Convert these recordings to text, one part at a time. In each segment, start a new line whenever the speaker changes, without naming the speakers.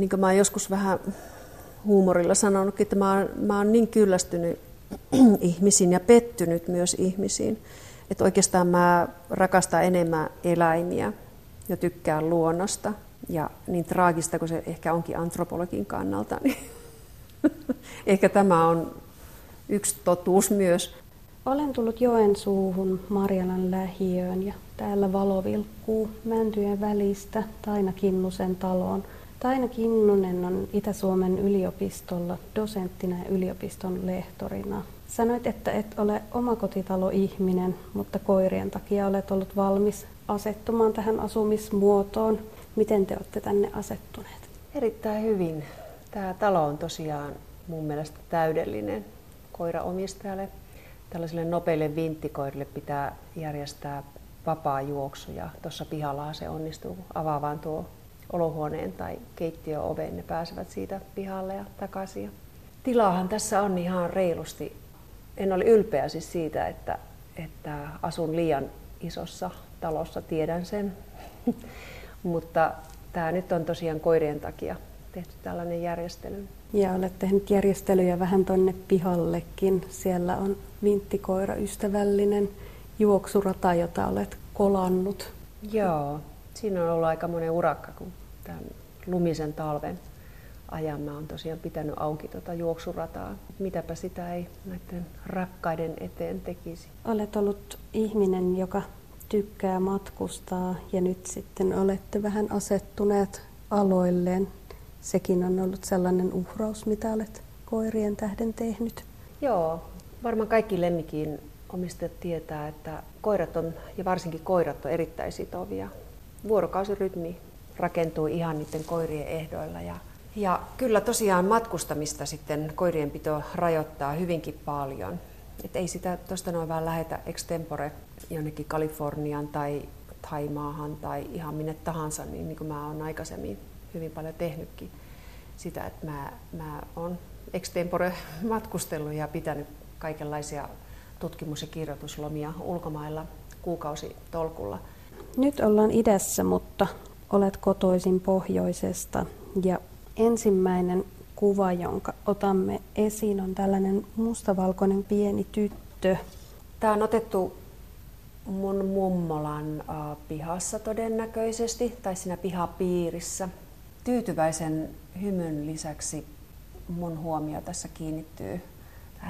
niin kuin mä oon joskus vähän huumorilla sanonutkin, että mä oon, mä oon niin kyllästynyt ihmisiin ja pettynyt myös ihmisiin, että oikeastaan mä rakastan enemmän eläimiä ja tykkään luonnosta. Ja niin traagista kuin se ehkä onkin antropologin kannalta, niin ehkä tämä on yksi totuus myös.
Olen tullut Joensuuhun Marjalan lähiöön ja täällä valo vilkkuu mäntyjen välistä Taina Kinnusen taloon. Taina Kinnunen on Itä-Suomen yliopistolla dosenttina ja yliopiston lehtorina. Sanoit, että et ole omakotitaloihminen, mutta koirien takia olet ollut valmis asettumaan tähän asumismuotoon. Miten te olette tänne asettuneet?
Erittäin hyvin. Tämä talo on tosiaan mun mielestä täydellinen koiraomistajalle. Tällaisille nopeille vinttikoirille pitää järjestää vapaa juoksu ja tuossa pihalla se onnistuu avaavaan tuo olohuoneen tai keittiöoven. Ne pääsevät siitä pihalle ja takaisin. Tilaahan tässä on ihan reilusti. En ole ylpeä siis siitä, että, että asun liian isossa talossa, tiedän sen. Mutta tämä nyt on tosiaan koirien takia tehty tällainen järjestely.
Ja olet tehnyt järjestelyjä vähän tonne pihallekin. Siellä on vinttikoira ystävällinen juoksurata, jota olet kolannut.
Joo, siinä on ollut aika monen urakka, kun tämän lumisen talven ajan mä oon tosiaan pitänyt auki tuota juoksurataa. Mitäpä sitä ei näiden rakkaiden eteen tekisi.
Olet ollut ihminen, joka tykkää matkustaa ja nyt sitten olette vähän asettuneet aloilleen. Sekin on ollut sellainen uhraus, mitä olet koirien tähden tehnyt.
Joo, varmaan kaikki lemmikin omistajat tietää, että koirat on, ja varsinkin koirat on erittäin sitovia. Vuorokausirytmi rakentuu ihan niiden koirien ehdoilla. Ja, ja kyllä tosiaan matkustamista sitten koirien pito rajoittaa hyvinkin paljon. Et ei sitä tuosta noin vaan lähetä extempore jonnekin Kalifornian tai Taimaahan tai ihan minne tahansa, niin, niin kuin mä oon aikaisemmin hyvin paljon tehnytkin sitä, että mä, mä oon extempore matkustellut ja pitänyt kaikenlaisia tutkimus- ja kirjoituslomia ulkomailla kuukausitolkulla.
Nyt ollaan idässä, mutta olet kotoisin pohjoisesta ja ensimmäinen kuva, jonka otamme esiin, on tällainen mustavalkoinen pieni tyttö.
Tämä on otettu mun mummolan pihassa todennäköisesti, tai siinä pihapiirissä. Tyytyväisen hymyn lisäksi mun huomio tässä kiinnittyy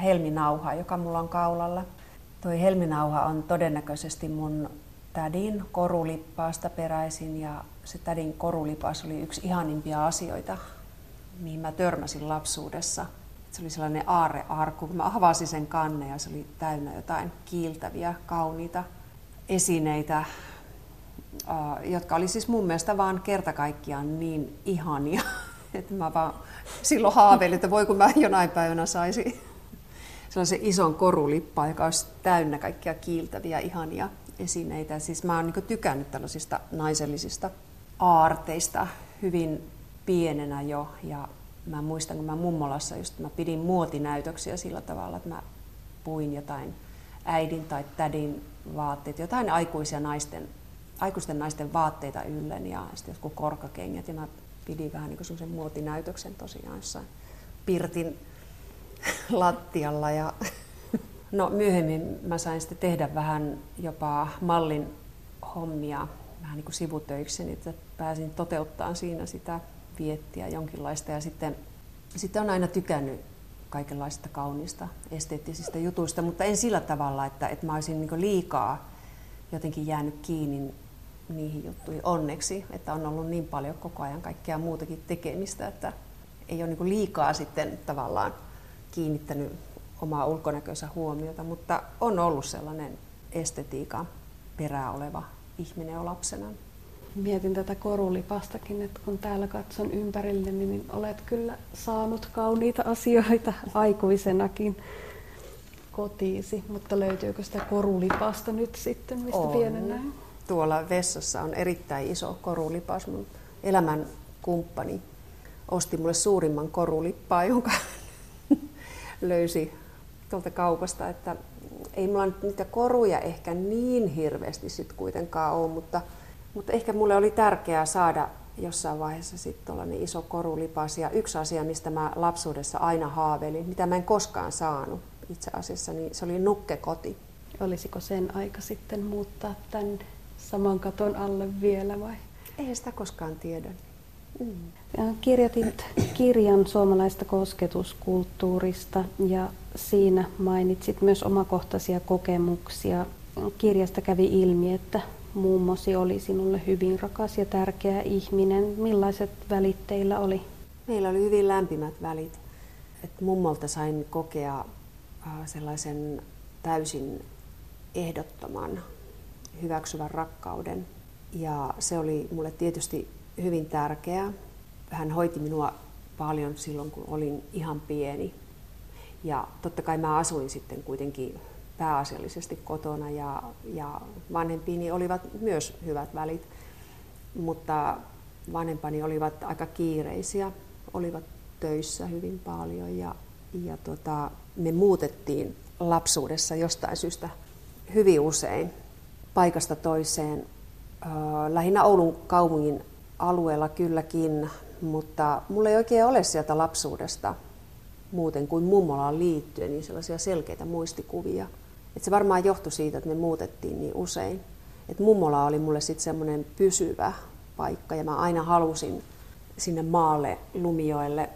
helminauha, joka mulla on kaulalla. Toi helminauha on todennäköisesti mun tädin korulippaasta peräisin ja se tädin korulipas oli yksi ihanimpia asioita, mihin mä törmäsin lapsuudessa. Se oli sellainen aarrearkku, kun mä avasin sen kanne ja se oli täynnä jotain kiiltäviä, kauniita esineitä, jotka oli siis mun mielestä vaan kerta kaikkiaan niin ihania, että mä vaan silloin haaveilin, että voi kun mä jonain päivänä saisin sellaisen ison korulippaan, joka olisi täynnä kaikkia kiiltäviä, ihania esineitä. Siis mä oon niin tykännyt tällaisista naisellisista aarteista hyvin pienenä jo. Ja mä muistan, kun mä mummolassa just mä pidin muotinäytöksiä sillä tavalla, että mä puin jotain äidin tai tädin vaatteet, jotain aikuisia naisten, aikuisten naisten vaatteita yllen ja sitten jotkut korkakengät. Ja mä pidin vähän niin semmoisen muotinäytöksen tosiaan jossain pirtin lattialla. Ja no, myöhemmin mä sain sitten tehdä vähän jopa mallin hommia vähän niin kuin sivutöiksi, niin että pääsin toteuttamaan siinä sitä viettiä jonkinlaista. Ja sitten, sitten on aina tykännyt kaikenlaista kaunista esteettisistä jutuista, mutta en sillä tavalla, että, että mä olisin niin liikaa jotenkin jäänyt kiinni niihin juttuihin onneksi, että on ollut niin paljon koko ajan kaikkea muutakin tekemistä, että ei ole niin liikaa sitten tavallaan kiinnittänyt omaa ulkonäkönsä huomiota, mutta on ollut sellainen estetiikan perää oleva ihminen jo lapsena.
Mietin tätä korulipastakin, että kun täällä katson ympärille, niin olet kyllä saanut kauniita asioita aikuisenakin kotiisi, mutta löytyykö sitä korulipasta nyt sitten, mistä on. pienenä?
Tuolla vessassa on erittäin iso korulipas. Mun elämän kumppani osti mulle suurimman korulippaa, jonka löysi tuolta kaupasta, että ei mulla nyt niitä koruja ehkä niin hirveästi sitten kuitenkaan ole, mutta, mutta ehkä mulle oli tärkeää saada jossain vaiheessa sitten tuollainen iso korulipas. Ja yksi asia, mistä mä lapsuudessa aina haaveilin, mitä mä en koskaan saanut itse asiassa, niin se oli nukkekoti.
Olisiko sen aika sitten muuttaa tämän saman katon alle vielä vai?
Ei sitä koskaan tiedä.
Mm. Kirjoitit kirjan suomalaista kosketuskulttuurista ja siinä mainitsit myös omakohtaisia kokemuksia. Kirjasta kävi ilmi, että mummosi oli sinulle hyvin rakas ja tärkeä ihminen. Millaiset välit teillä oli?
Meillä oli hyvin lämpimät välit. Et mummolta sain kokea äh, sellaisen täysin ehdottoman hyväksyvän rakkauden. Ja se oli mulle tietysti hyvin tärkeää. Hän hoiti minua paljon silloin, kun olin ihan pieni. Ja totta kai mä asuin sitten kuitenkin pääasiallisesti kotona ja, ja vanhempiini olivat myös hyvät välit, mutta vanhempani olivat aika kiireisiä, olivat töissä hyvin paljon ja, ja tota, me muutettiin lapsuudessa jostain syystä hyvin usein paikasta toiseen, lähinnä Oulun kaupungin alueella kylläkin, mutta mulla ei oikein ole sieltä lapsuudesta muuten kuin mummolaan liittyen niin sellaisia selkeitä muistikuvia. Et se varmaan johtui siitä, että me muutettiin niin usein. Et mummola oli mulle sitten semmoinen pysyvä paikka ja mä aina halusin sinne maalle Lumioille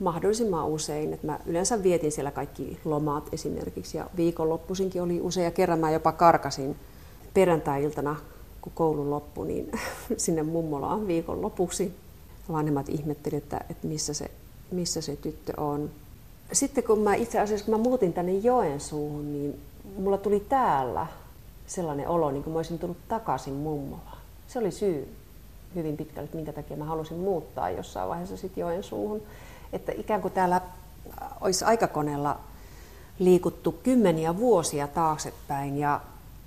mahdollisimman usein. Et mä yleensä vietin siellä kaikki lomat esimerkiksi ja viikonloppuisinkin oli usein ja kerran mä jopa karkasin perjantai-iltana kun koulu loppui, niin sinne mummolaan viikon lopuksi. Vanhemmat ihmettelivät, että, että missä, se, missä se tyttö on. Sitten kun mä itse asiassa kun mä muutin tänne Joensuuhun, niin mulla tuli täällä sellainen olo, niin kuin mä olisin tullut takaisin mummolaan. Se oli syy hyvin pitkälle, että minkä takia mä halusin muuttaa jossain vaiheessa sitten Joensuuhun. Että ikään kuin täällä olisi aikakoneella liikuttu kymmeniä vuosia taaksepäin ja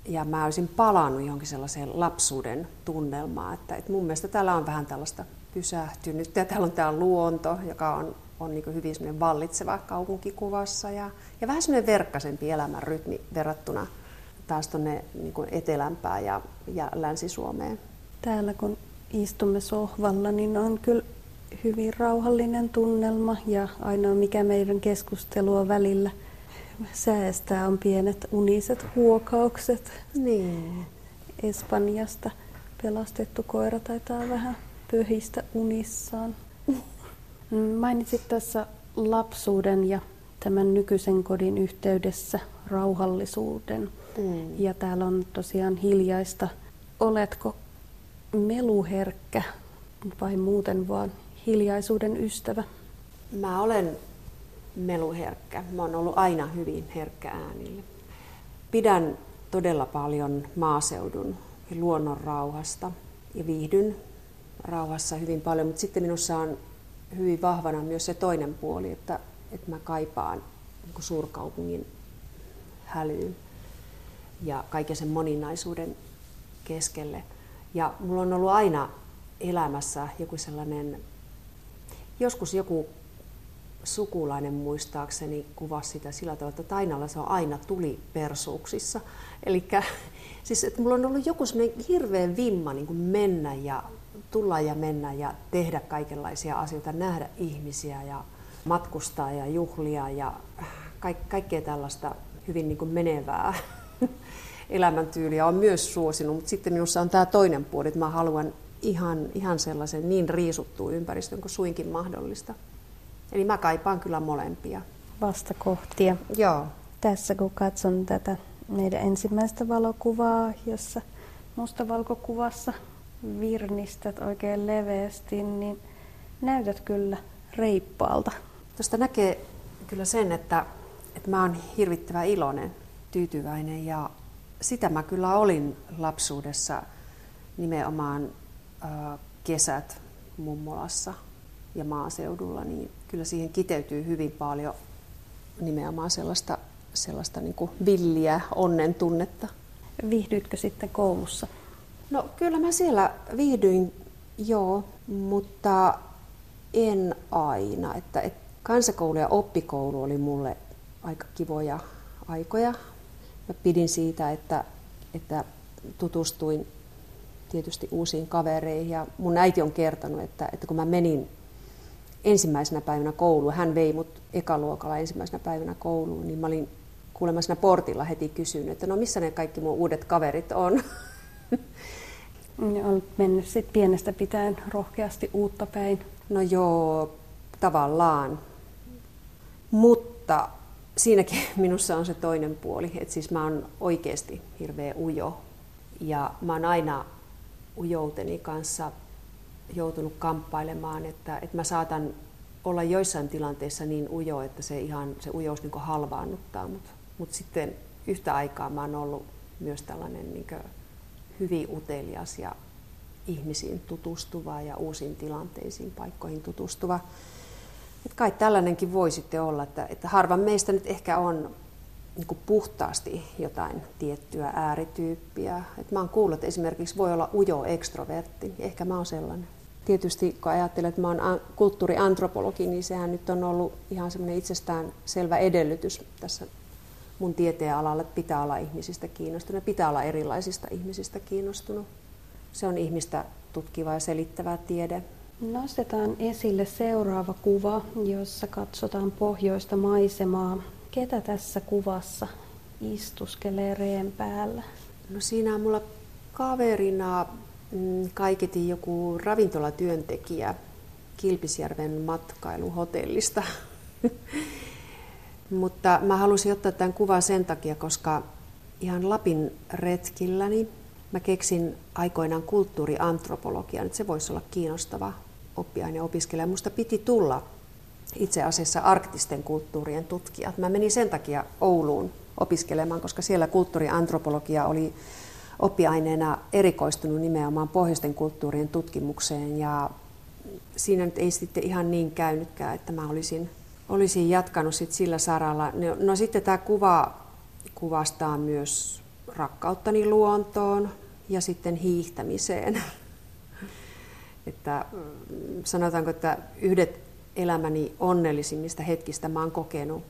ja mä olisin palannut johonkin sellaiseen lapsuuden tunnelmaan. Että, että mun mielestä täällä on vähän tällaista pysähtynyt. Ja täällä on tämä luonto, joka on, on niin hyvin semmoinen vallitseva kaupunkikuvassa ja, ja vähän semmoinen verkkaisempi elämän rytmi verrattuna taas tuonne niin etelämpään ja, ja Länsi-Suomeen.
Täällä kun istumme sohvalla, niin on kyllä hyvin rauhallinen tunnelma ja ainoa mikä meidän keskustelua välillä – säästää on pienet uniset huokaukset.
Niin.
Espanjasta pelastettu koira taitaa vähän pöhistä unissaan. Mainitsit tässä lapsuuden ja tämän nykyisen kodin yhteydessä rauhallisuuden. Mm. Ja täällä on tosiaan hiljaista. Oletko meluherkkä vai muuten vaan hiljaisuuden ystävä?
Mä olen meluherkkä. Mä oon ollut aina hyvin herkkä äänille. Pidän todella paljon maaseudun ja luonnon rauhasta ja viihdyn rauhassa hyvin paljon, mutta sitten minussa on hyvin vahvana myös se toinen puoli, että, että mä kaipaan niin suurkaupungin hälyyn ja kaiken sen moninaisuuden keskelle. Ja mulla on ollut aina elämässä joku sellainen, joskus joku sukulainen muistaakseni kuvasi sitä sillä tavalla, että Tainalla se on aina tuli persuuksissa. Eli siis, että mulla on ollut joku semmoinen hirveän vimma niin kuin mennä ja tulla ja mennä ja tehdä kaikenlaisia asioita, nähdä ihmisiä ja matkustaa ja juhlia ja kaik- kaikkea tällaista hyvin niin kuin menevää elämäntyyliä on myös suosinut, mutta sitten minussa on tämä toinen puoli, että mä haluan ihan, ihan sellaisen niin riisuttua ympäristön kuin suinkin mahdollista. Eli mä kaipaan kyllä molempia.
Vastakohtia.
Joo.
Tässä kun katson tätä meidän ensimmäistä valokuvaa, jossa mustavalkokuvassa virnistät oikein leveästi, niin näytät kyllä reippaalta.
Tuosta näkee kyllä sen, että, että mä oon hirvittävän iloinen, tyytyväinen ja sitä mä kyllä olin lapsuudessa nimenomaan äh, kesät mummolassa ja maaseudulla, niin kyllä siihen kiteytyy hyvin paljon nimenomaan sellaista, sellaista niin kuin villiä onnen tunnetta.
Viihdyitkö sitten koulussa?
No kyllä mä siellä viihdyin, joo, mutta en aina. Että, et kansakoulu ja oppikoulu oli mulle aika kivoja aikoja. Mä pidin siitä, että, että tutustuin tietysti uusiin kavereihin. Ja mun äiti on kertonut, että, että kun mä menin ensimmäisenä päivänä kouluun, hän vei mut ekaluokalla ensimmäisenä päivänä kouluun, niin mä olin kuulemma siinä portilla heti kysynyt, että no missä ne kaikki mun uudet kaverit on.
on mennyt sitten pienestä pitäen rohkeasti uutta päin.
No joo, tavallaan. Mutta siinäkin minussa on se toinen puoli, että siis mä oon oikeasti hirveä ujo. Ja mä oon aina ujouteni kanssa joutunut kamppailemaan, että, että mä saatan olla joissain tilanteissa niin ujo, että se ihan se ujous niin halvaannuttaa, mutta mut sitten yhtä aikaa mä oon ollut myös tällainen niin hyvin utelias ja ihmisiin tutustuva ja uusiin tilanteisiin, paikkoihin tutustuva. Et kai tällainenkin voi sitten olla, että, että harva meistä nyt ehkä on niin puhtaasti jotain tiettyä äärityyppiä. Et mä oon kuullut, että esimerkiksi voi olla ujo ekstrovertti. Ehkä mä oon sellainen. Tietysti kun ajattelen, että mä oon kulttuuriantropologi, niin sehän nyt on ollut ihan semmoinen itsestään selvä edellytys tässä mun tieteen alalla, että pitää olla ihmisistä kiinnostunut, pitää olla erilaisista ihmisistä kiinnostunut. Se on ihmistä tutkiva ja selittävä tiede.
Nostetaan esille seuraava kuva, jossa katsotaan pohjoista maisemaa. Ketä tässä kuvassa istuskelee reen päällä?
No siinä on mulla kaverina mm, kaiketi joku ravintolatyöntekijä Kilpisjärven matkailuhotellista. Mutta mä halusin ottaa tämän kuvan sen takia, koska ihan Lapin retkilläni mä keksin aikoinaan kulttuuriantropologian, että se voisi olla kiinnostava oppiaine opiskelija. Musta piti tulla itse asiassa arktisten kulttuurien tutkija. Mä menin sen takia Ouluun opiskelemaan, koska siellä kulttuuriantropologia oli oppiaineena erikoistunut nimenomaan pohjoisten kulttuurien tutkimukseen ja siinä nyt ei sitten ihan niin käynytkään, että mä olisin, olisin jatkanut sit sillä saralla. No, no sitten tämä kuva kuvastaa myös rakkauttani luontoon ja sitten hiihtämiseen. että mm, sanotaanko, että yhdet elämäni onnellisimmista hetkistä mä oon kokenut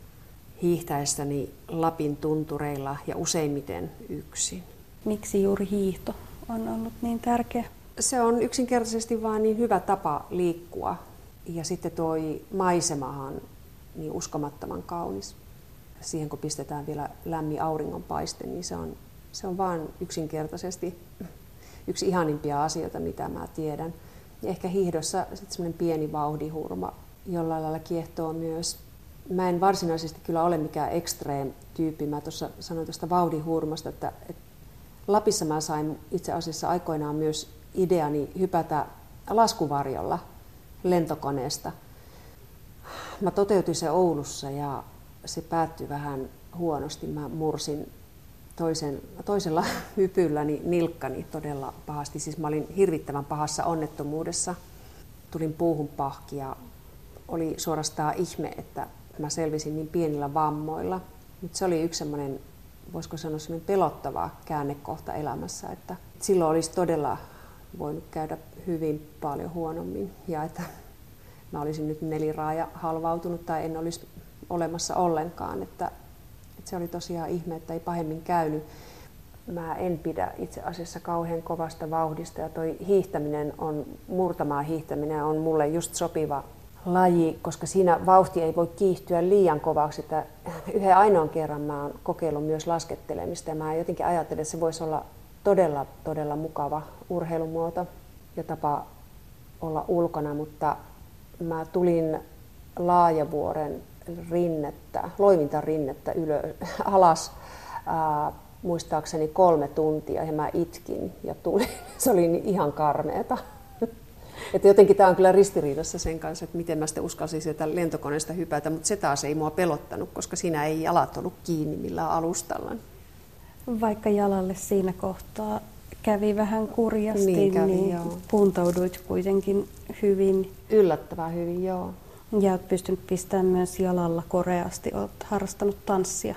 hiihtäessäni Lapin tuntureilla ja useimmiten yksin.
Miksi juuri hiihto on ollut niin tärkeä?
Se on yksinkertaisesti vaan niin hyvä tapa liikkua. Ja sitten tuo maisemahan niin uskomattoman kaunis. Siihen kun pistetään vielä lämmin auringonpaiste, niin se on, se on vaan yksinkertaisesti yksi ihanimpia asioita, mitä mä tiedän. Ja ehkä hiihdossa semmoinen pieni vauhdihurma jollain lailla kiehtoo myös. Mä en varsinaisesti kyllä ole mikään ekstreem tyyppi. Mä tuossa sanoin tuosta vauhdihurmasta, että, että Lapissa mä sain itse asiassa aikoinaan myös ideani hypätä laskuvarjolla lentokoneesta. Mä toteutin se Oulussa ja se päättyi vähän huonosti. Mä mursin toisen, toisella hypylläni nilkkani todella pahasti. Siis mä olin hirvittävän pahassa onnettomuudessa. Tulin puuhun pahki ja oli suorastaan ihme, että mä selvisin niin pienillä vammoilla. Mutta se oli yksi semmoinen, voisiko sanoa semmoinen pelottava käännekohta elämässä, että silloin olisi todella voinut käydä hyvin paljon huonommin ja että mä olisin nyt neliraaja halvautunut tai en olisi olemassa ollenkaan. Että, että se oli tosiaan ihme, että ei pahemmin käynyt. Mä en pidä itse asiassa kauhean kovasta vauhdista ja toi hiihtäminen on, murtamaa hiihtäminen on mulle just sopiva laji, koska siinä vauhti ei voi kiihtyä liian kovaksi. Että yhden ainoan kerran mä oon kokeillut myös laskettelemista ja mä jotenkin ajattelin, että se voisi olla todella, todella mukava urheilumuoto ja tapa olla ulkona, mutta mä tulin Laajavuoren rinnettä, loiminta rinnettä ylö, alas ää, muistaakseni kolme tuntia ja mä itkin ja tulin. Se oli ihan karmeeta. Että jotenkin tämä on kyllä ristiriidassa sen kanssa, että miten mä sitten uskalsin sieltä lentokoneesta hypätä, mutta se taas ei mua pelottanut, koska siinä ei jalat ollut kiinni millään alustalla.
Vaikka jalalle siinä kohtaa kävi vähän kurjasti,
niin, kävi,
niin
joo.
puntauduit kuitenkin hyvin.
Yllättävän hyvin, joo.
Ja olet pystynyt pistämään myös jalalla koreasti. Olet harrastanut tanssia.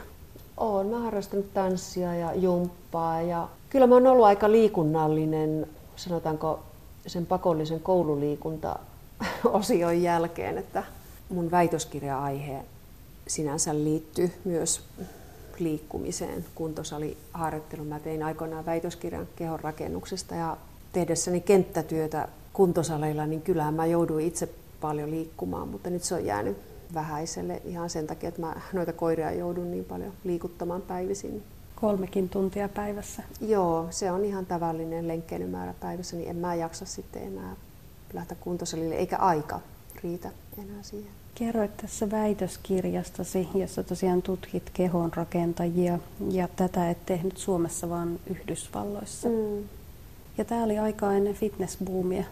Olen mä harrastanut tanssia ja jumppaa ja kyllä mä oon ollut aika liikunnallinen, sanotaanko sen pakollisen koululiikunta-osion jälkeen, että mun väitöskirja-aihe sinänsä liittyy myös liikkumiseen, kuntosaliharjoitteluun. Mä tein aikoinaan väitöskirjan kehon rakennuksesta ja tehdessäni kenttätyötä kuntosaleilla, niin kyllähän mä jouduin itse paljon liikkumaan, mutta nyt se on jäänyt vähäiselle ihan sen takia, että mä noita koiria joudun niin paljon liikuttamaan päivisin.
Kolmekin tuntia päivässä?
Joo, se on ihan tavallinen lenkkeilymäärä päivässä, niin en mä jaksa sitten enää lähteä kuntosalille, eikä aika riitä enää siihen.
Kerroit tässä väitöskirjastasi, jossa tosiaan tutkit kehon rakentajia ja tätä et tehnyt Suomessa, vaan Yhdysvalloissa. Mm. Ja tämä oli aika ennen fitnessboomia.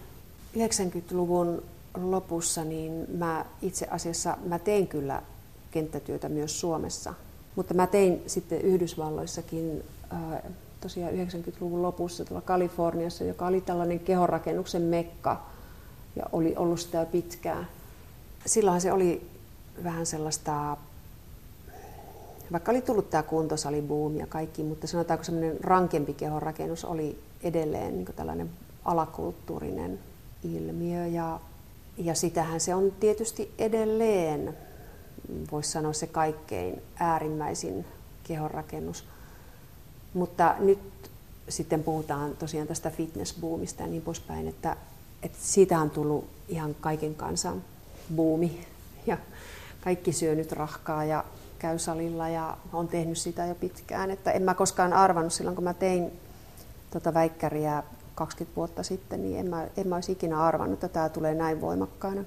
90-luvun lopussa niin mä itse asiassa mä tein kyllä kenttätyötä myös Suomessa, mutta mä tein sitten Yhdysvalloissakin tosiaan 90-luvun lopussa tuolla Kaliforniassa, joka oli tällainen kehonrakennuksen mekka ja oli ollut sitä pitkään. Silloin se oli vähän sellaista, vaikka oli tullut tämä kuntosalibuumi ja kaikki, mutta sanotaanko semmoinen rankempi kehonrakennus oli edelleen niin tällainen alakulttuurinen ilmiö ja, ja sitähän se on tietysti edelleen, voisi sanoa se kaikkein äärimmäisin kehonrakennus. Mutta nyt sitten puhutaan tosiaan tästä fitnessboomista ja niin poispäin, että, että siitä on tullut ihan kaiken kansan buumi ja kaikki syö nyt rahkaa ja käy salilla ja on tehnyt sitä jo pitkään. Että en mä koskaan arvannut silloin, kun mä tein tota väikkäriä 20 vuotta sitten, niin en mä, en mä olisi ikinä arvannut, että tämä tulee näin voimakkaana.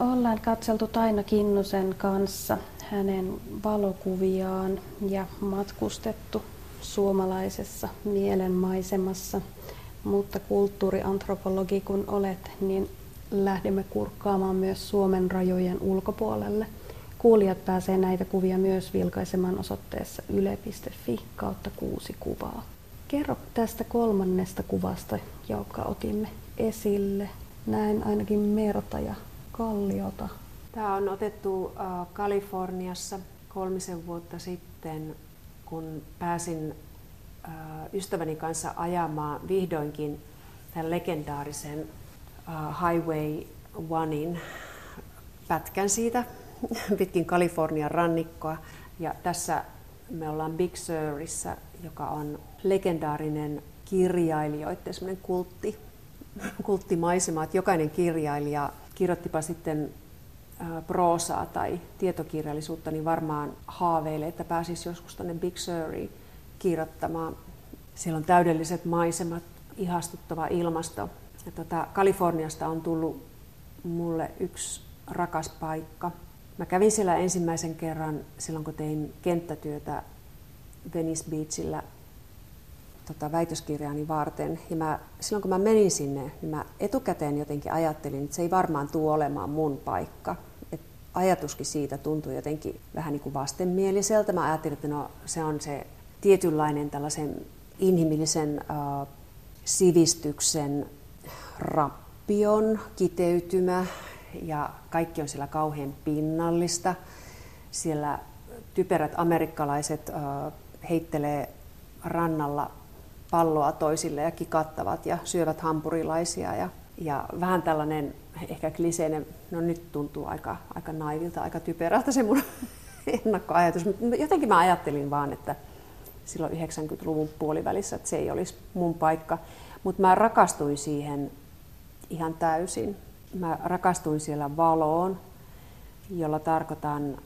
Ollaan katseltu Taina Kinnusen kanssa hänen valokuviaan ja matkustettu suomalaisessa mielenmaisemassa. Mutta kulttuuriantropologi kun olet, niin lähdemme kurkkaamaan myös Suomen rajojen ulkopuolelle. Kuulijat pääsee näitä kuvia myös vilkaisemaan osoitteessa yle.fi kautta kuusi kuvaa. Kerro tästä kolmannesta kuvasta, joka otimme esille. Näen ainakin merta ja kalliota.
Tämä on otettu Kaliforniassa kolmisen vuotta sitten, kun pääsin ystäväni kanssa ajamaan vihdoinkin tämän legendaarisen Highway Onein pätkän siitä pitkin Kalifornian rannikkoa. Ja tässä me ollaan Big Surissa, joka on legendaarinen kirjailijoiden semmoinen kultti, kulttimaisema, että jokainen kirjailija kirjoittipa sitten proosaa tai tietokirjallisuutta, niin varmaan haaveilee, että pääsisi joskus tuonne Big Suriin kirjoittamaan. Siellä on täydelliset maisemat, ihastuttava ilmasto. Ja tota, Kaliforniasta on tullut mulle yksi rakas paikka. Mä kävin siellä ensimmäisen kerran silloin, kun tein kenttätyötä Venice Beachillä tota, väitöskirjaani varten. Ja mä, silloin kun mä menin sinne, niin mä etukäteen jotenkin ajattelin, että se ei varmaan tule olemaan mun paikka. Et ajatuskin siitä tuntui jotenkin vähän niin kuin vastenmieliseltä. Mä ajattelin, että no, se on se tietynlainen tällaisen inhimillisen äh, sivistyksen rappion kiteytymä ja kaikki on siellä kauhean pinnallista. Siellä typerät amerikkalaiset heittelee rannalla palloa toisille ja kikattavat ja syövät hampurilaisia. Ja, ja vähän tällainen ehkä kliseinen, no nyt tuntuu aika, aika naivilta, aika typerältä se mun ennakkoajatus. Mutta jotenkin mä ajattelin vaan, että silloin 90-luvun puolivälissä, että se ei olisi mun paikka. Mutta mä rakastuin siihen ihan täysin. Mä rakastuin siellä valoon, jolla tarkoitan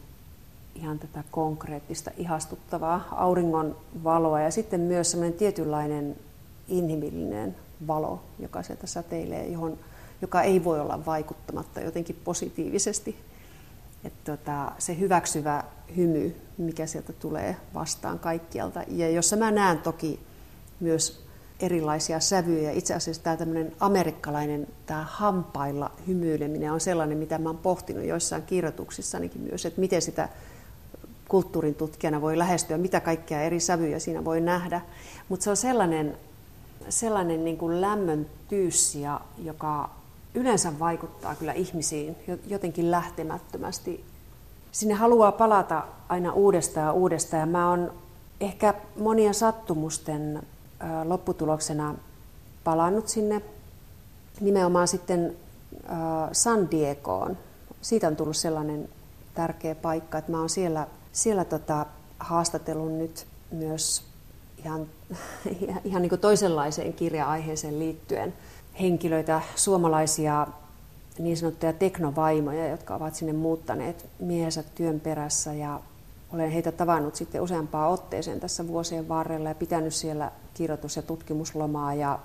ihan tätä konkreettista, ihastuttavaa auringon valoa ja sitten myös semmoinen tietynlainen inhimillinen valo, joka sieltä säteilee, johon, joka ei voi olla vaikuttamatta jotenkin positiivisesti. Että tota, se hyväksyvä hymy, mikä sieltä tulee vastaan kaikkialta. Ja jossa mä näen toki myös erilaisia sävyjä. Itse asiassa tämä tämmöinen amerikkalainen tämä hampailla hymyileminen on sellainen, mitä mä oon pohtinut joissain kirjoituksissanikin myös, että miten sitä kulttuurin tutkijana voi lähestyä, mitä kaikkea eri sävyjä siinä voi nähdä. Mutta se on sellainen, sellainen niin kuin lämmön tyyssia, joka yleensä vaikuttaa kyllä ihmisiin jotenkin lähtemättömästi. Sinne haluaa palata aina uudestaan ja uudestaan. Ja mä oon ehkä monia sattumusten lopputuloksena palannut sinne nimenomaan sitten San Diegoon. Siitä on tullut sellainen tärkeä paikka, että mä oon siellä siellä tota, haastatellut nyt myös ihan, ihan niin kuin toisenlaiseen kirja-aiheeseen liittyen henkilöitä, suomalaisia niin sanottuja teknovaimoja, jotka ovat sinne muuttaneet miehensä työn perässä ja olen heitä tavannut sitten useampaa otteeseen tässä vuosien varrella ja pitänyt siellä kirjoitus- ja tutkimuslomaa. Ja,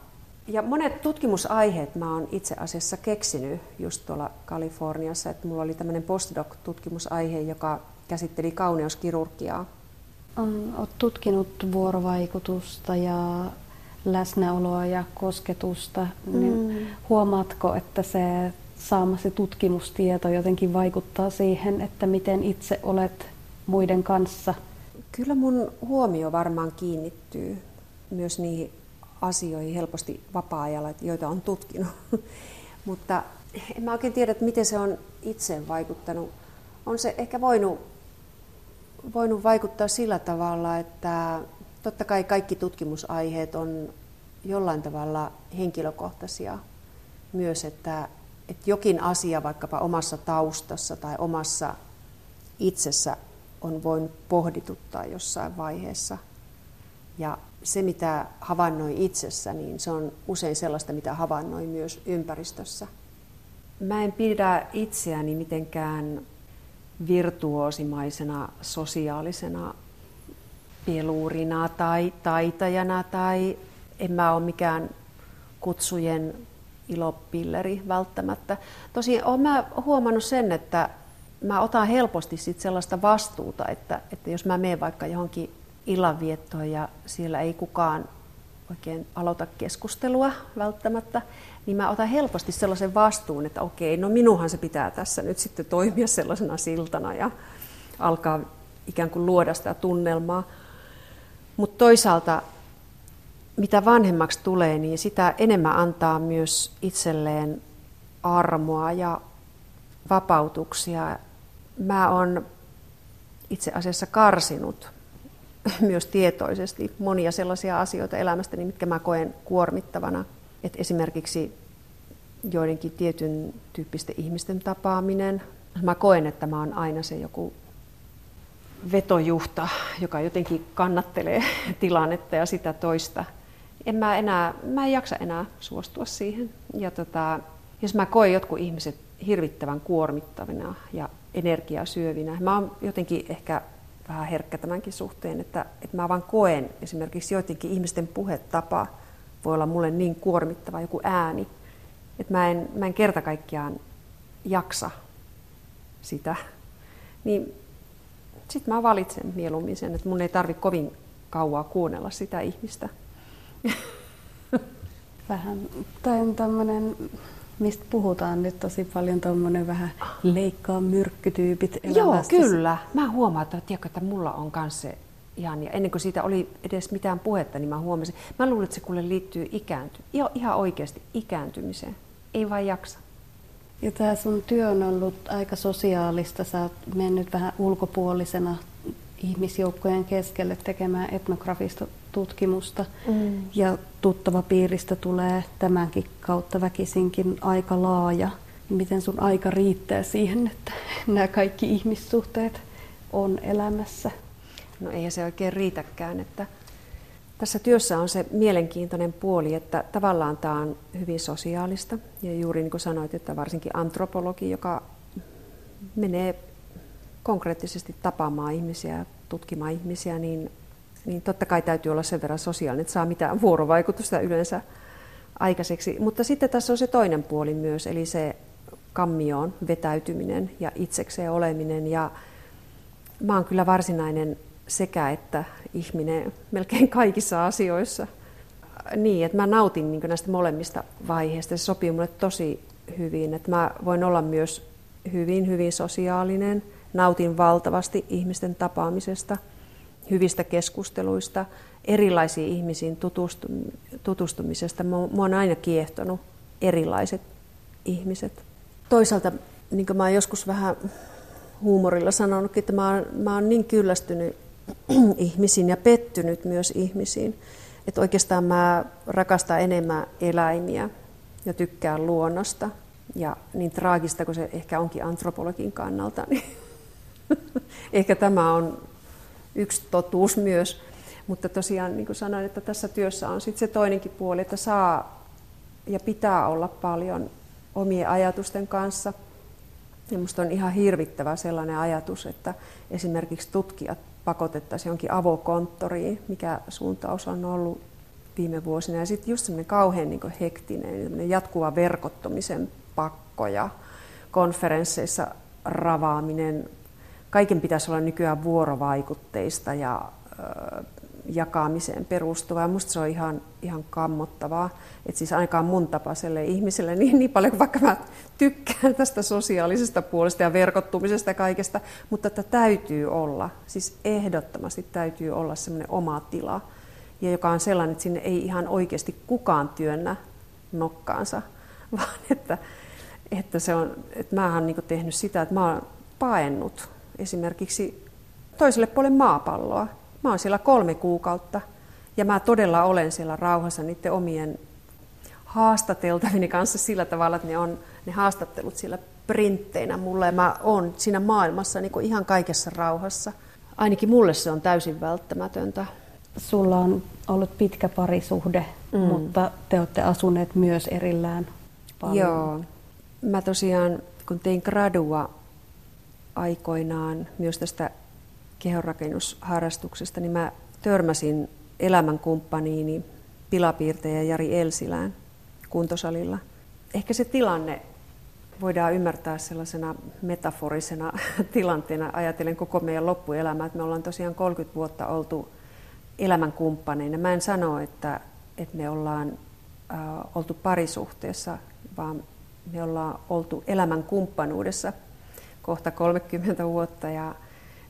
ja monet tutkimusaiheet mä oon itse asiassa keksinyt just tuolla Kaliforniassa. Että mulla oli tämmöinen postdoc-tutkimusaihe, joka käsitteli kauneuskirurgiaa.
Olet tutkinut vuorovaikutusta ja läsnäoloa ja kosketusta, niin mm. huomaatko, että se saamasi tutkimustieto jotenkin vaikuttaa siihen, että miten itse olet muiden kanssa?
Kyllä mun huomio varmaan kiinnittyy myös niihin asioihin helposti vapaa-ajalla, joita on tutkinut. Mutta en mä oikein tiedä, että miten se on itse vaikuttanut. On se ehkä voinut, voinut vaikuttaa sillä tavalla, että totta kai kaikki tutkimusaiheet on jollain tavalla henkilökohtaisia myös, että, että jokin asia vaikkapa omassa taustassa tai omassa itsessä on voinut pohdituttaa jossain vaiheessa. Ja se, mitä havainnoi itsessä, niin se on usein sellaista, mitä havainnoi myös ympäristössä. Mä en pidä itseäni mitenkään virtuosimaisena sosiaalisena pelurina tai taitajana tai en mä ole mikään kutsujen ilopilleri välttämättä. Tosin olen mä huomannut sen, että mä otan helposti sit sellaista vastuuta, että, että jos mä menen vaikka johonkin illanviettoon ja siellä ei kukaan oikein aloita keskustelua välttämättä, niin mä otan helposti sellaisen vastuun, että okei, no minuhan se pitää tässä nyt sitten toimia sellaisena siltana ja alkaa ikään kuin luoda sitä tunnelmaa. Mutta toisaalta mitä vanhemmaksi tulee, niin sitä enemmän antaa myös itselleen armoa ja vapautuksia. Mä oon itse asiassa karsinut myös tietoisesti monia sellaisia asioita elämästäni, mitkä mä koen kuormittavana. Et esimerkiksi joidenkin tietyn tyyppisten ihmisten tapaaminen. Mä koen, että mä oon aina se joku vetojuhta, joka jotenkin kannattelee tilannetta ja sitä toista – en mä enää, mä en jaksa enää suostua siihen. Ja tota, jos mä koen jotkut ihmiset hirvittävän kuormittavina ja energiaa syövinä, mä oon jotenkin ehkä vähän herkkä tämänkin suhteen, että, että mä vaan koen esimerkiksi joidenkin ihmisten puhetapa voi olla mulle niin kuormittava joku ääni, että mä en, mä en kerta kaikkiaan jaksa sitä. Niin sitten mä valitsen mieluummin sen, että mun ei tarvi kovin kauaa kuunnella sitä ihmistä.
Vähän, tai on tämmöinen, mistä puhutaan nyt tosi paljon, tuommoinen vähän leikkaa myrkkytyypit
elämästä. Joo, kyllä. Mä huomaan, että, tiedätkö, että mulla on kanssa se ihan, ja ennen kuin siitä oli edes mitään puhetta, niin mä huomasin. Mä luulen, että se kuule liittyy ikäänty, ihan, ihan oikeasti ikääntymiseen. Ei vain jaksa.
Ja tämä sun työ on ollut aika sosiaalista. Sä oot mennyt vähän ulkopuolisena ihmisjoukkojen keskelle tekemään etnografista tutkimusta. Mm. Ja tuttava piiristä tulee tämänkin kautta väkisinkin aika laaja. Miten sun aika riittää siihen, että nämä kaikki ihmissuhteet on elämässä?
No ei se oikein riitäkään. Että tässä työssä on se mielenkiintoinen puoli, että tavallaan tämä on hyvin sosiaalista. Ja juuri niin kuin sanoit, että varsinkin antropologi, joka menee konkreettisesti tapaamaan ihmisiä, tutkimaan ihmisiä, niin, niin totta kai täytyy olla sen verran sosiaalinen, että saa mitään vuorovaikutusta yleensä aikaiseksi. Mutta sitten tässä on se toinen puoli myös, eli se kammioon vetäytyminen ja itsekseen oleminen. Ja mä oon kyllä varsinainen sekä että ihminen melkein kaikissa asioissa. Niin, että mä nautin niin näistä molemmista vaiheista. Se sopii mulle tosi hyvin, että mä voin olla myös hyvin, hyvin sosiaalinen – nautin valtavasti ihmisten tapaamisesta, hyvistä keskusteluista, erilaisiin ihmisiin tutustumisesta. Mua on aina kiehtonut erilaiset ihmiset. Toisaalta, niin kuin mä oon joskus vähän huumorilla sanonutkin, että mä oon, mä oon niin kyllästynyt ihmisiin ja pettynyt myös ihmisiin, että oikeastaan mä rakastan enemmän eläimiä ja tykkään luonnosta. Ja niin traagista kuin se ehkä onkin antropologin kannalta, niin Ehkä tämä on yksi totuus myös. Mutta tosiaan niin kuin sanoin, että tässä työssä on sitten se toinenkin puoli, että saa ja pitää olla paljon omien ajatusten kanssa. Ja musta on ihan hirvittävä sellainen ajatus, että esimerkiksi tutkijat pakotettaisiin jonkin avokonttoriin, mikä suuntaus on ollut viime vuosina. Ja sitten just semmoinen kauhean niin hektinen, jatkuva verkottomisen pakko ja konferensseissa ravaaminen. Kaiken pitäisi olla nykyään vuorovaikutteista ja ö, jakamiseen perustuvaa. Ja musta se on ihan, ihan kammottavaa. Että siis ainakaan mun tapaiselle ihmiselle niin, niin paljon, vaikka mä tykkään tästä sosiaalisesta puolesta ja verkottumisesta ja kaikesta, mutta että täytyy olla, siis ehdottomasti täytyy olla semmoinen oma tila, ja joka on sellainen, että sinne ei ihan oikeasti kukaan työnnä nokkaansa, vaan että, että, se on, että mä oon niin tehnyt sitä, että mä oon paennut esimerkiksi toiselle puolelle maapalloa. Mä oon siellä kolme kuukautta ja mä todella olen siellä rauhassa niiden omien haastateltavini kanssa sillä tavalla, että ne on ne haastattelut siellä printteinä mulle ja mä oon siinä maailmassa niin ihan kaikessa rauhassa. Ainakin mulle se on täysin välttämätöntä.
Sulla on ollut pitkä parisuhde, mm. mutta te olette asuneet myös erillään paljon.
Joo. Mä tosiaan, kun tein gradua aikoinaan myös tästä kehonrakennusharrastuksesta, niin mä törmäsin elämänkumppaniini pilapiirtejä Jari Elsilään kuntosalilla. Ehkä se tilanne voidaan ymmärtää sellaisena metaforisena tilanteena, ajatellen koko meidän loppuelämää, että me ollaan tosiaan 30 vuotta oltu elämänkumppaneina. Mä en sano, että, että me ollaan äh, oltu parisuhteessa, vaan me ollaan oltu elämänkumppanuudessa kohta 30 vuotta ja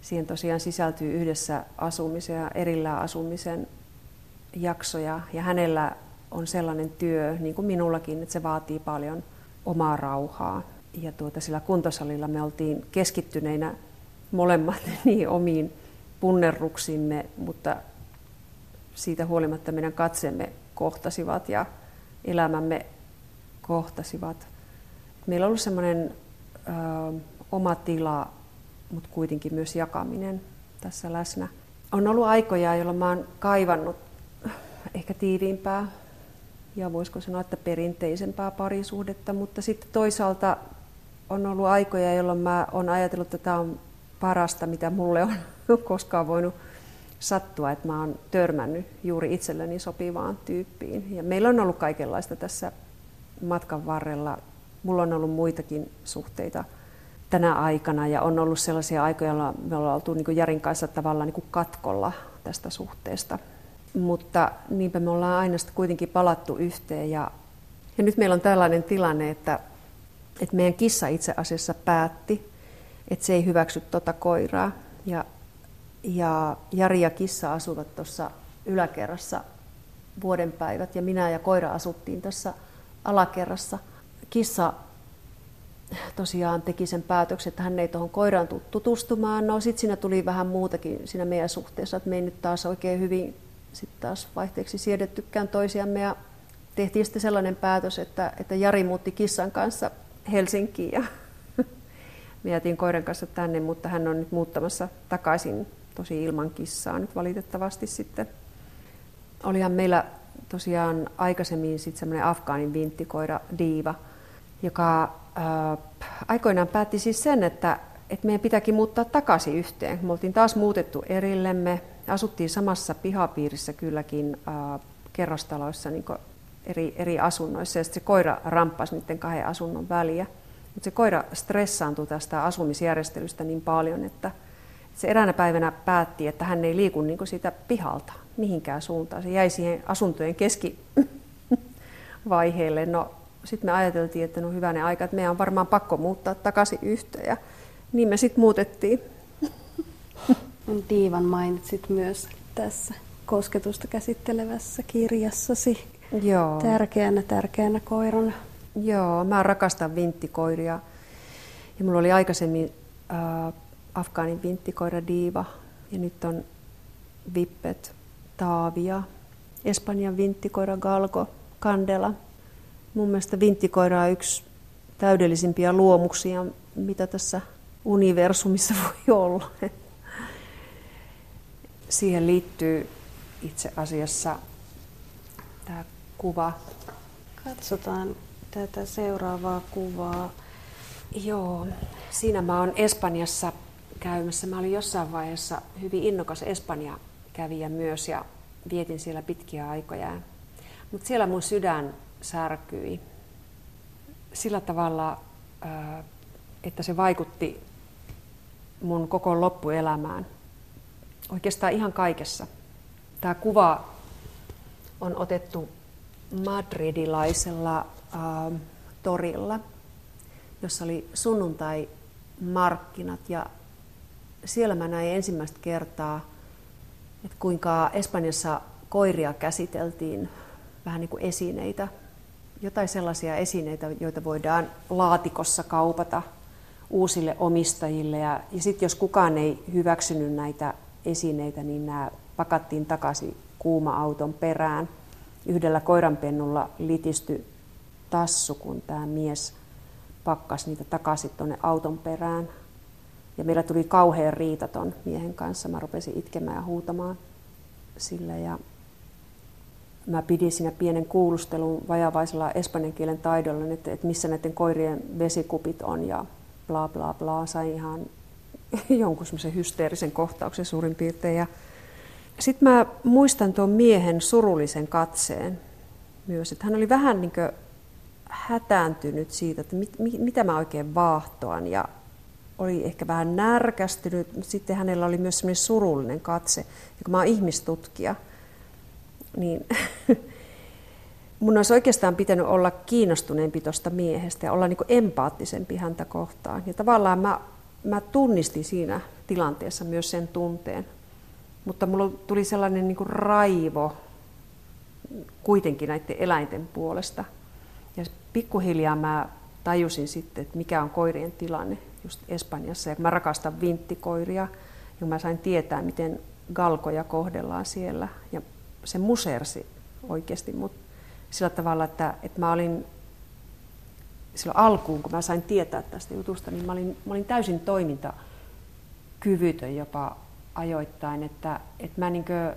siihen tosiaan sisältyy yhdessä asumisen ja erillään asumisen jaksoja. Ja hänellä on sellainen työ, niin kuin minullakin, että se vaatii paljon omaa rauhaa. Ja tuota, sillä kuntosalilla me oltiin keskittyneinä molemmat niin omiin punnerruksimme, mutta siitä huolimatta meidän katseemme kohtasivat ja elämämme kohtasivat. Meillä on ollut semmoinen ö, oma tila, mutta kuitenkin myös jakaminen tässä läsnä. On ollut aikoja, jolloin mä oon kaivannut ehkä tiiviimpää ja voisiko sanoa, että perinteisempää parisuhdetta, mutta sitten toisaalta on ollut aikoja, jolloin mä oon ajatellut, että tämä on parasta, mitä mulle on koskaan voinut sattua, että mä oon törmännyt juuri itselleni sopivaan tyyppiin. Ja meillä on ollut kaikenlaista tässä matkan varrella. Mulla on ollut muitakin suhteita tänä aikana ja on ollut sellaisia aikoja, joilla me ollaan oltu niin Jarin kanssa tavallaan niin katkolla tästä suhteesta. Mutta niinpä me ollaan aina sitten kuitenkin palattu yhteen ja, ja nyt meillä on tällainen tilanne, että, että meidän kissa itse asiassa päätti, että se ei hyväksy tuota koiraa. Ja ja Jari ja kissa asuvat tuossa yläkerrassa vuoden päivät ja minä ja koira asuttiin tässä alakerrassa. Kissa tosiaan teki sen päätöksen, että hän ei tuohon koiraan tule tutustumaan. No sitten siinä tuli vähän muutakin siinä meidän suhteessa, että me ei nyt taas oikein hyvin sitten taas vaihteeksi siedettykään toisiamme ja tehtiin sitten sellainen päätös, että, että Jari muutti kissan kanssa Helsinkiin ja me jätin koiran kanssa tänne, mutta hän on nyt muuttamassa takaisin tosi ilman kissaa nyt valitettavasti sitten. Olihan meillä tosiaan aikaisemmin sitten semmoinen afgaanin vinttikoira Diiva, joka äh, aikoinaan päätti siis sen, että, että meidän pitääkin muuttaa takaisin yhteen. Me oltiin taas muutettu erillemme, asuttiin samassa pihapiirissä kylläkin ää, äh, kerrostaloissa niin eri, eri asunnoissa ja sitten se koira ramppasi niiden kahden asunnon väliä. Mutta se koira stressaantui tästä asumisjärjestelystä niin paljon, että se eräänä päivänä päätti, että hän ei liiku niin siitä pihalta mihinkään suuntaan. Se jäi siihen asuntojen keskivaiheelle. No, sitten me ajateltiin, että no hyvänen aika, että meidän on varmaan pakko muuttaa takaisin yhteen. Ja niin me sitten muutettiin.
Tiivan mainitsit myös tässä kosketusta käsittelevässä kirjassasi. Joo. Tärkeänä, tärkeänä koirana.
Joo, mä rakastan vinttikoiria. Ja mulla oli aikaisemmin äh, Afgaanin vinttikoira Diva ja nyt on Vippet Taavia, Espanjan vinttikoira Galgo Candela. Mun mielestä vinttikoira on yksi täydellisimpiä luomuksia, mitä tässä universumissa voi olla. Siihen liittyy itse asiassa tämä kuva.
Katsotaan tätä seuraavaa kuvaa.
Joo, siinä mä oon Espanjassa käymässä. Mä olin jossain vaiheessa hyvin innokas Espanja kävijä myös ja vietin siellä pitkiä aikoja. Mutta siellä mun sydän särkyi sillä tavalla, että se vaikutti mun koko loppuelämään. Oikeastaan ihan kaikessa. Tämä kuva on otettu madridilaisella äh, torilla, jossa oli sunnuntai-markkinat ja siellä mä näin ensimmäistä kertaa, että kuinka Espanjassa koiria käsiteltiin vähän niin kuin esineitä, jotain sellaisia esineitä, joita voidaan laatikossa kaupata uusille omistajille. Ja, ja sitten jos kukaan ei hyväksynyt näitä esineitä, niin nämä pakattiin takaisin kuuma-auton perään. Yhdellä koiranpennulla litisty tassu, kun tämä mies pakkas niitä takaisin tuonne auton perään. Ja meillä tuli kauhean riitaton miehen kanssa. Mä rupesin itkemään ja huutamaan sillä. Ja mä pidin siinä pienen kuulustelun vajavaisella espanjan kielen taidolla, että, että missä näiden koirien vesikupit on ja bla bla bla. Sain ihan jonkun semmoisen hysteerisen kohtauksen suurin piirtein. Sitten mä muistan tuon miehen surullisen katseen myös, että hän oli vähän niin hätääntynyt siitä, että mit, mit, mitä mä oikein vaahtoan ja oli ehkä vähän närkästynyt, mutta sitten hänellä oli myös semmoinen surullinen katse. Ja kun mä oon ihmistutkija, niin mun olisi oikeastaan pitänyt olla kiinnostuneempi tuosta miehestä ja olla niin empaattisempi häntä kohtaan. Ja tavallaan mä, mä tunnistin siinä tilanteessa myös sen tunteen. Mutta mulla tuli sellainen niin raivo kuitenkin näiden eläinten puolesta. Ja pikkuhiljaa mä tajusin sitten, että mikä on koirien tilanne just Espanjassa. Ja mä rakastan vinttikoiria, ja mä sain tietää, miten galkoja kohdellaan siellä. Ja se musersi oikeasti mut sillä tavalla, että, että mä olin silloin alkuun, kun mä sain tietää tästä jutusta, niin mä olin, mä olin täysin toimintakyvytön jopa ajoittain, että, että mä, niin kuin,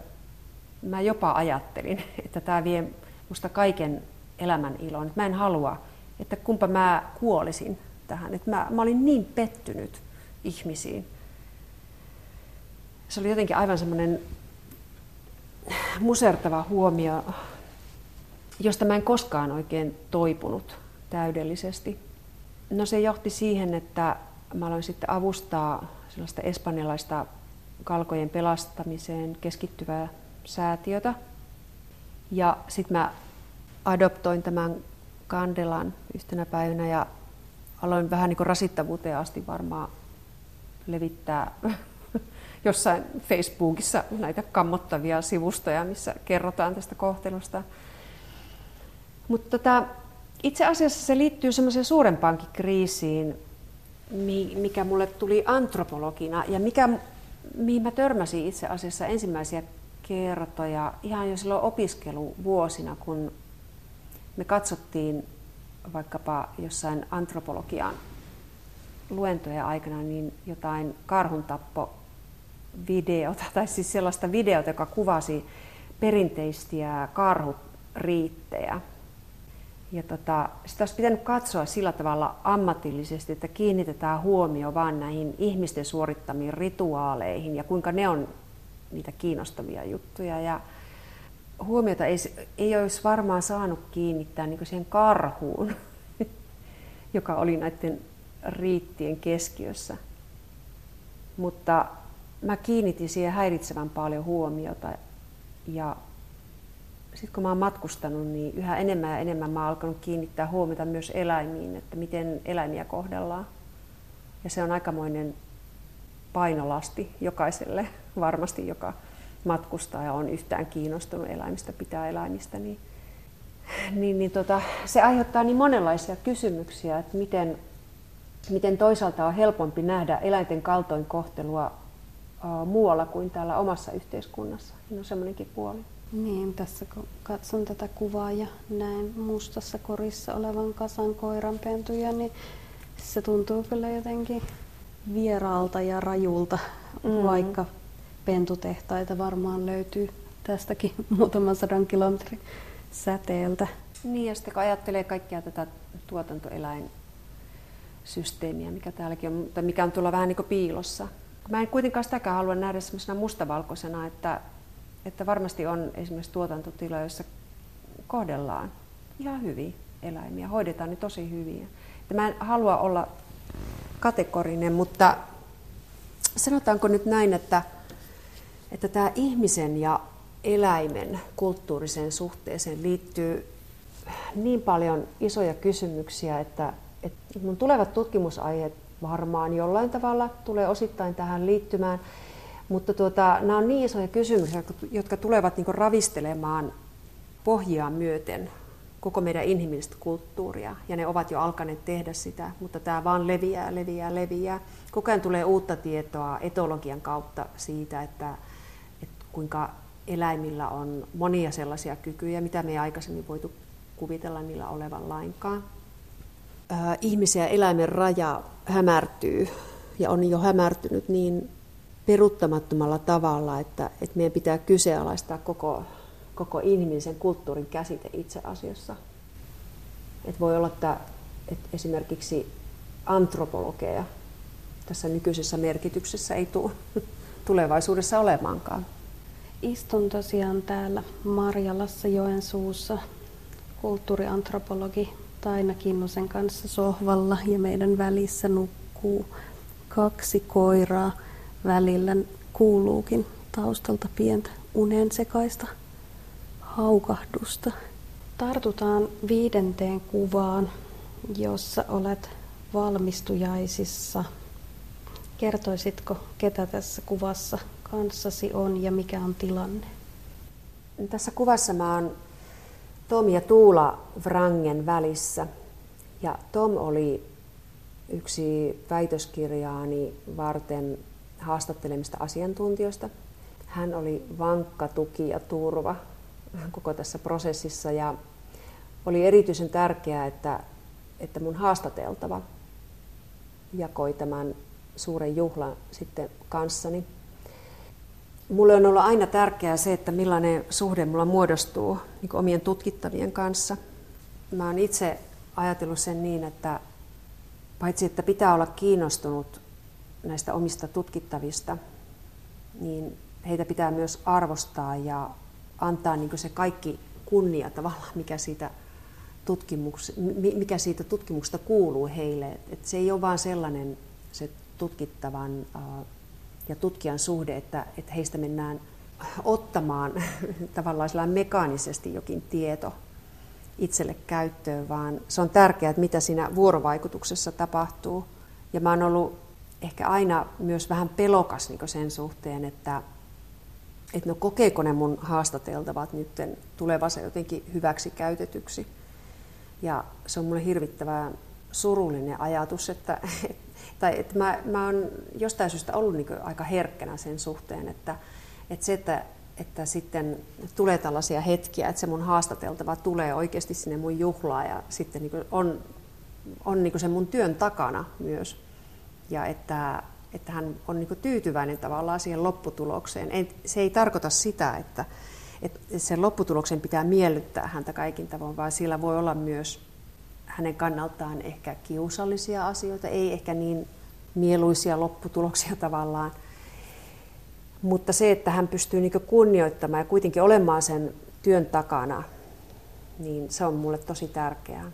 mä jopa ajattelin, että tämä vie musta kaiken elämän ilon. Että mä en halua, että kumpa mä kuolisin tähän. Että mä, mä olin niin pettynyt ihmisiin. Se oli jotenkin aivan semmoinen musertava huomio, josta mä en koskaan oikein toipunut täydellisesti. No se johti siihen, että mä aloin sitten avustaa sellaista espanjalaista kalkojen pelastamiseen keskittyvää säätiötä. Ja sitten mä adoptoin tämän kandelan yhtenä päivänä ja aloin vähän niin kuin rasittavuuteen asti varmaan levittää jossain Facebookissa näitä kammottavia sivustoja, missä kerrotaan tästä kohtelusta. Mutta tota, itse asiassa se liittyy semmoiseen suurempaankin kriisiin, mikä mulle tuli antropologina ja mikä, mihin mä törmäsin itse asiassa ensimmäisiä kertoja ihan jo silloin opiskeluvuosina, kun me katsottiin vaikkapa jossain antropologian luentojen aikana niin jotain karhuntappo videota, tai siis sellaista videota, joka kuvasi perinteisiä karhuriittejä. Ja tota, sitä olisi pitänyt katsoa sillä tavalla ammatillisesti, että kiinnitetään huomio vain näihin ihmisten suorittamiin rituaaleihin ja kuinka ne on niitä kiinnostavia juttuja. Ja huomiota ei, ei olisi varmaan saanut kiinnittää niin siihen karhuun, joka oli näiden riittien keskiössä. Mutta mä kiinnitin siihen häiritsevän paljon huomiota ja sitten kun mä oon matkustanut, niin yhä enemmän ja enemmän mä oon alkanut kiinnittää huomiota myös eläimiin, että miten eläimiä kohdellaan. Ja se on aikamoinen painolasti jokaiselle varmasti, joka matkustaa ja on yhtään kiinnostunut eläimistä, pitää eläimistä, niin, niin, niin tota, se aiheuttaa niin monenlaisia kysymyksiä, että miten, miten toisaalta on helpompi nähdä eläinten kaltoinkohtelua muualla kuin täällä omassa yhteiskunnassa. Siinä on semmoinenkin puoli.
Niin, tässä kun katson tätä kuvaa ja näen mustassa korissa olevan kasan koiranpentuja, niin se tuntuu kyllä jotenkin vieraalta ja rajulta, mm. vaikka pentutehtaita varmaan löytyy tästäkin muutaman sadan kilometrin säteeltä.
Niin, ja sitten kun ajattelee kaikkia tätä tuotantoeläinsysteemiä, mikä täälläkin on, mutta mikä on tuolla vähän niin kuin piilossa. Mä en kuitenkaan sitäkään halua nähdä semmoisena mustavalkoisena, että, että varmasti on esimerkiksi tuotantotiloja, joissa kohdellaan ihan hyvin eläimiä, hoidetaan ne tosi hyvin. Ja mä en halua olla kategorinen, mutta sanotaanko nyt näin, että, että tämä ihmisen ja eläimen kulttuuriseen suhteeseen liittyy niin paljon isoja kysymyksiä, että, että mun tulevat tutkimusaiheet varmaan jollain tavalla tulee osittain tähän liittymään, mutta tuota, nämä on niin isoja kysymyksiä, jotka tulevat niin ravistelemaan pohjaa myöten koko meidän inhimillistä kulttuuria, ja ne ovat jo alkaneet tehdä sitä, mutta tämä vaan leviää, leviää, leviää. Koko ajan tulee uutta tietoa etologian kautta siitä, että, että kuinka eläimillä on monia sellaisia kykyjä, mitä me ei aikaisemmin voitu kuvitella niillä olevan lainkaan. Ihmisen ja eläimen raja hämärtyy ja on jo hämärtynyt niin peruttamattomalla tavalla, että, että meidän pitää kyseenalaistaa koko koko inhimillisen kulttuurin käsite itse asiassa. Et voi olla, että, että esimerkiksi antropologeja tässä nykyisessä merkityksessä ei tule tulevaisuudessa olemaankaan.
Istun tosiaan täällä Marjalassa Joensuussa kulttuuriantropologi Taina Kinnusen kanssa sohvalla ja meidän välissä nukkuu kaksi koiraa. Välillä kuuluukin taustalta pientä unen sekaista haukahdusta. Tartutaan viidenteen kuvaan, jossa olet valmistujaisissa. Kertoisitko, ketä tässä kuvassa kanssasi on ja mikä on tilanne?
Tässä kuvassa mä oon Tom ja Tuula Vrangen välissä. Ja Tom oli yksi väitöskirjaani varten haastattelemista asiantuntijoista. Hän oli vankka tuki ja turva koko tässä prosessissa ja oli erityisen tärkeää, että, että mun haastateltava jakoi tämän suuren juhlan sitten kanssani. Mulle on ollut aina tärkeää se, että millainen suhde mulla muodostuu niin omien tutkittavien kanssa. Mä oon itse ajatellut sen niin, että paitsi että pitää olla kiinnostunut näistä omista tutkittavista, niin heitä pitää myös arvostaa ja antaa niin se kaikki kunnia tavallaan, mikä siitä, tutkimuks, mikä siitä tutkimuksesta kuuluu heille. Et se ei ole vain sellainen se tutkittavan ja tutkijan suhde, että, että heistä mennään ottamaan tavallaan mekaanisesti jokin tieto itselle käyttöön, vaan se on tärkeää, että mitä siinä vuorovaikutuksessa tapahtuu. Ja mä oon ollut ehkä aina myös vähän pelokas niin sen suhteen, että, että no kokeeko ne mun haastateltavat nyt tulevansa jotenkin hyväksi käytetyksi. Ja se on mulle hirvittävän surullinen ajatus, että, tai että mä, mä oon jostain syystä ollut niin aika herkkänä sen suhteen, että, että se, että, että sitten tulee tällaisia hetkiä, että se mun haastateltava tulee oikeasti sinne mun juhlaan ja sitten niin on, on niin se mun työn takana myös. Ja että, että hän on niin tyytyväinen tavallaan siihen lopputulokseen. Se ei tarkoita sitä, että, että sen lopputuloksen pitää miellyttää häntä kaikin tavoin, vaan sillä voi olla myös hänen kannaltaan ehkä kiusallisia asioita, ei ehkä niin mieluisia lopputuloksia tavallaan. Mutta se, että hän pystyy niin kunnioittamaan ja kuitenkin olemaan sen työn takana, niin se on mulle tosi tärkeää.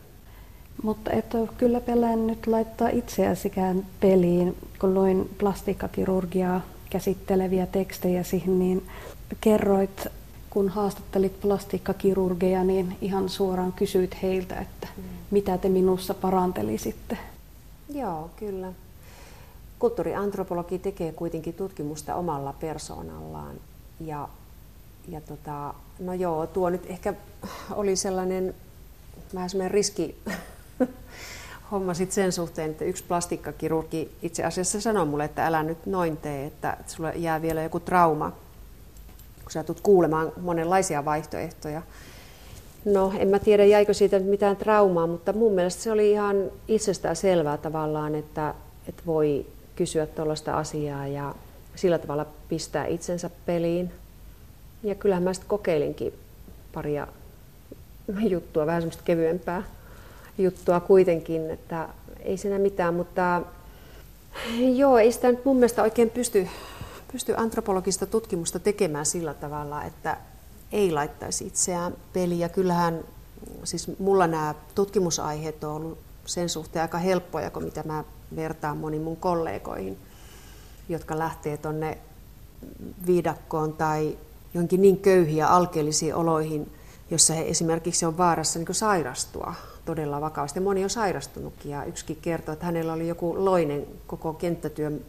Mutta et ole kyllä pelännyt laittaa itseäsikään peliin. Kun luin plastiikkakirurgiaa käsitteleviä tekstejä siihen, niin kerroit, kun haastattelit plastiikkakirurgeja, niin ihan suoraan kysyit heiltä, että mm. Mitä te minussa parantelisitte.
Joo, kyllä. Kulttuuriantropologi tekee kuitenkin tutkimusta omalla persoonallaan. Ja, ja tota, no joo, tuo nyt ehkä oli sellainen vähän sellainen riski homma sit sen suhteen, että yksi plastikkakirurgi itse asiassa sanoi mulle, että älä nyt noin tee, että sulle jää vielä joku trauma, kun sä tulet kuulemaan monenlaisia vaihtoehtoja. No, en mä tiedä, jäikö siitä mitään traumaa, mutta mun mielestä se oli ihan itsestään selvää tavallaan, että, että voi kysyä tuollaista asiaa ja sillä tavalla pistää itsensä peliin. Ja kyllähän mä sitten kokeilinkin paria juttua, vähän semmoista kevyempää juttua kuitenkin, että ei siinä mitään, mutta joo, ei sitä nyt mun mielestä oikein pysty, pysty antropologista tutkimusta tekemään sillä tavalla, että ei laittaisi itseään peliä. Kyllähän siis mulla nämä tutkimusaiheet on ollut sen suhteen aika helppoja kuin mitä mä vertaan moniin mun kollegoihin, jotka lähtee tonne viidakkoon tai johonkin niin köyhiä alkeellisiin oloihin, jossa he esimerkiksi on vaarassa niin sairastua todella vakavasti. Moni on sairastunutkin ja yksikin kertoo, että hänellä oli joku loinen koko kenttätyön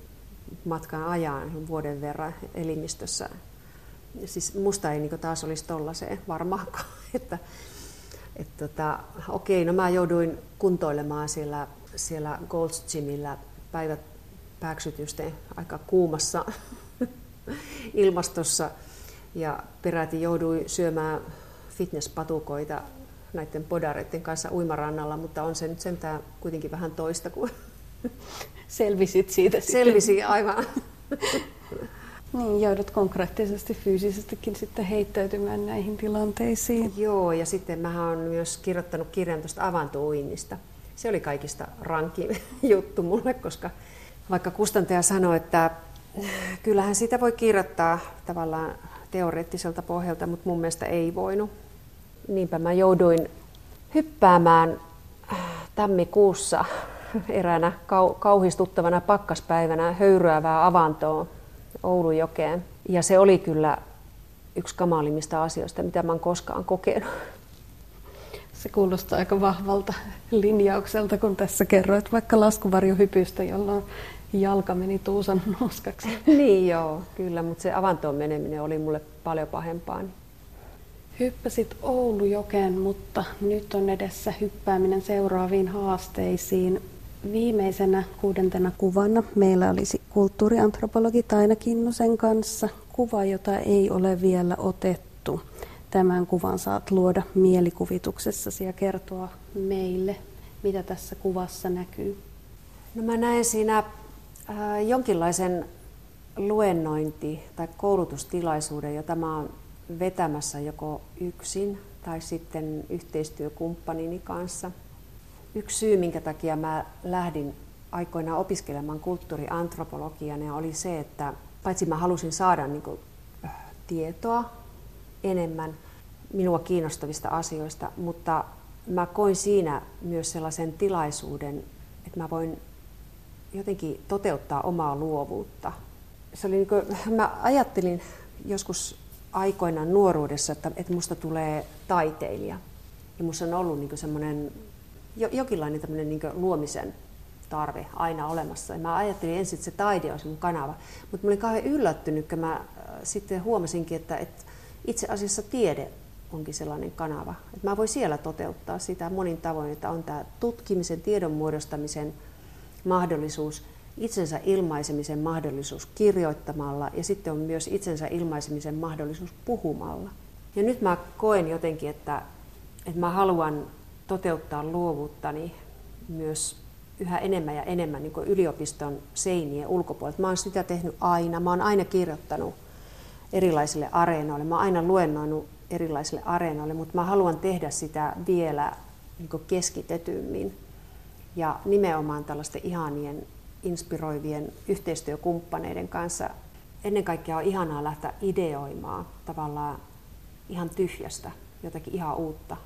matkan ajan vuoden verran elimistössä. Siis musta ei niin taas olisi tollaiseen varmaankaan. Että, että tota, okei, no mä jouduin kuntoilemaan siellä, siellä Gold's Gymillä päivät pääksytysten aika kuumassa ilmastossa ja peräti jouduin syömään fitnesspatukoita näiden podareiden kanssa uimarannalla, mutta on se nyt sentään kuitenkin vähän toista kuin...
Selvisit siitä
sitten. Selvisi, aivan.
Niin, joudut konkreettisesti fyysisestikin sitten heittäytymään näihin tilanteisiin.
Joo, ja sitten mä oon myös kirjoittanut kirjan tuosta avantouinnista. Se oli kaikista rankin juttu mulle, koska vaikka kustantaja sanoi, että kyllähän sitä voi kirjoittaa tavallaan teoreettiselta pohjalta, mutta mun mielestä ei voinut. Niinpä mä jouduin hyppäämään tammikuussa eräänä kauhistuttavana pakkaspäivänä höyryävää avantoon Oulujokeen. Ja se oli kyllä yksi kamalimmista asioista, mitä mä oon koskaan kokenut.
Se kuulostaa aika vahvalta linjaukselta, kun tässä kerroit vaikka laskuvarjohypystä, jolloin jalka meni tuusan noskaksi.
niin joo, kyllä, mutta se avantoon meneminen oli mulle paljon pahempaa.
Hyppäsit Oulujokeen, mutta nyt on edessä hyppääminen seuraaviin haasteisiin. Viimeisenä kuudentena kuvana meillä olisi kulttuuriantropologi Taina Kinnusen kanssa kuva, jota ei ole vielä otettu. Tämän kuvan saat luoda mielikuvituksessasi ja kertoa meille, mitä tässä kuvassa näkyy.
No mä näen siinä äh, jonkinlaisen luennointi- tai koulutustilaisuuden, jota mä oon vetämässä joko yksin tai sitten yhteistyökumppanini kanssa. Yksi syy, minkä takia mä lähdin aikoinaan opiskelemaan kulttuuriantropologiaa, oli se, että paitsi mä halusin saada niin kuin, äh, tietoa enemmän minua kiinnostavista asioista, mutta mä koin siinä myös sellaisen tilaisuuden, että mä voin jotenkin toteuttaa omaa luovuutta. Se oli niin kuin, mä ajattelin joskus aikoinaan nuoruudessa, että, että musta tulee taiteilija. Ja musta on ollut niin semmoinen jokinlainen niin luomisen tarve aina olemassa. Ja mä ajattelin ensin, että se taide olisi mun kanava. Mutta mä olin kauhean yllättynyt, kun mä äh, sitten huomasinkin, että, että itse asiassa tiede onkin sellainen kanava. Että mä voin siellä toteuttaa sitä monin tavoin, että on tämä tutkimisen, tiedon muodostamisen mahdollisuus – itsensä ilmaisemisen mahdollisuus kirjoittamalla ja sitten on myös itsensä ilmaisemisen mahdollisuus puhumalla. Ja nyt mä koen jotenkin, että, että mä haluan toteuttaa luovuuttani myös yhä enemmän ja enemmän niin yliopiston seinien ulkopuolella. Mä oon sitä tehnyt aina. Mä oon aina kirjoittanut erilaisille areenoille. Mä oon aina luennoinut erilaisille areenoille, mutta mä haluan tehdä sitä vielä niin keskitetymmin. Ja nimenomaan tällaisten ihanien inspiroivien yhteistyökumppaneiden kanssa. Ennen kaikkea on ihanaa lähteä ideoimaan tavallaan ihan tyhjästä jotakin ihan uutta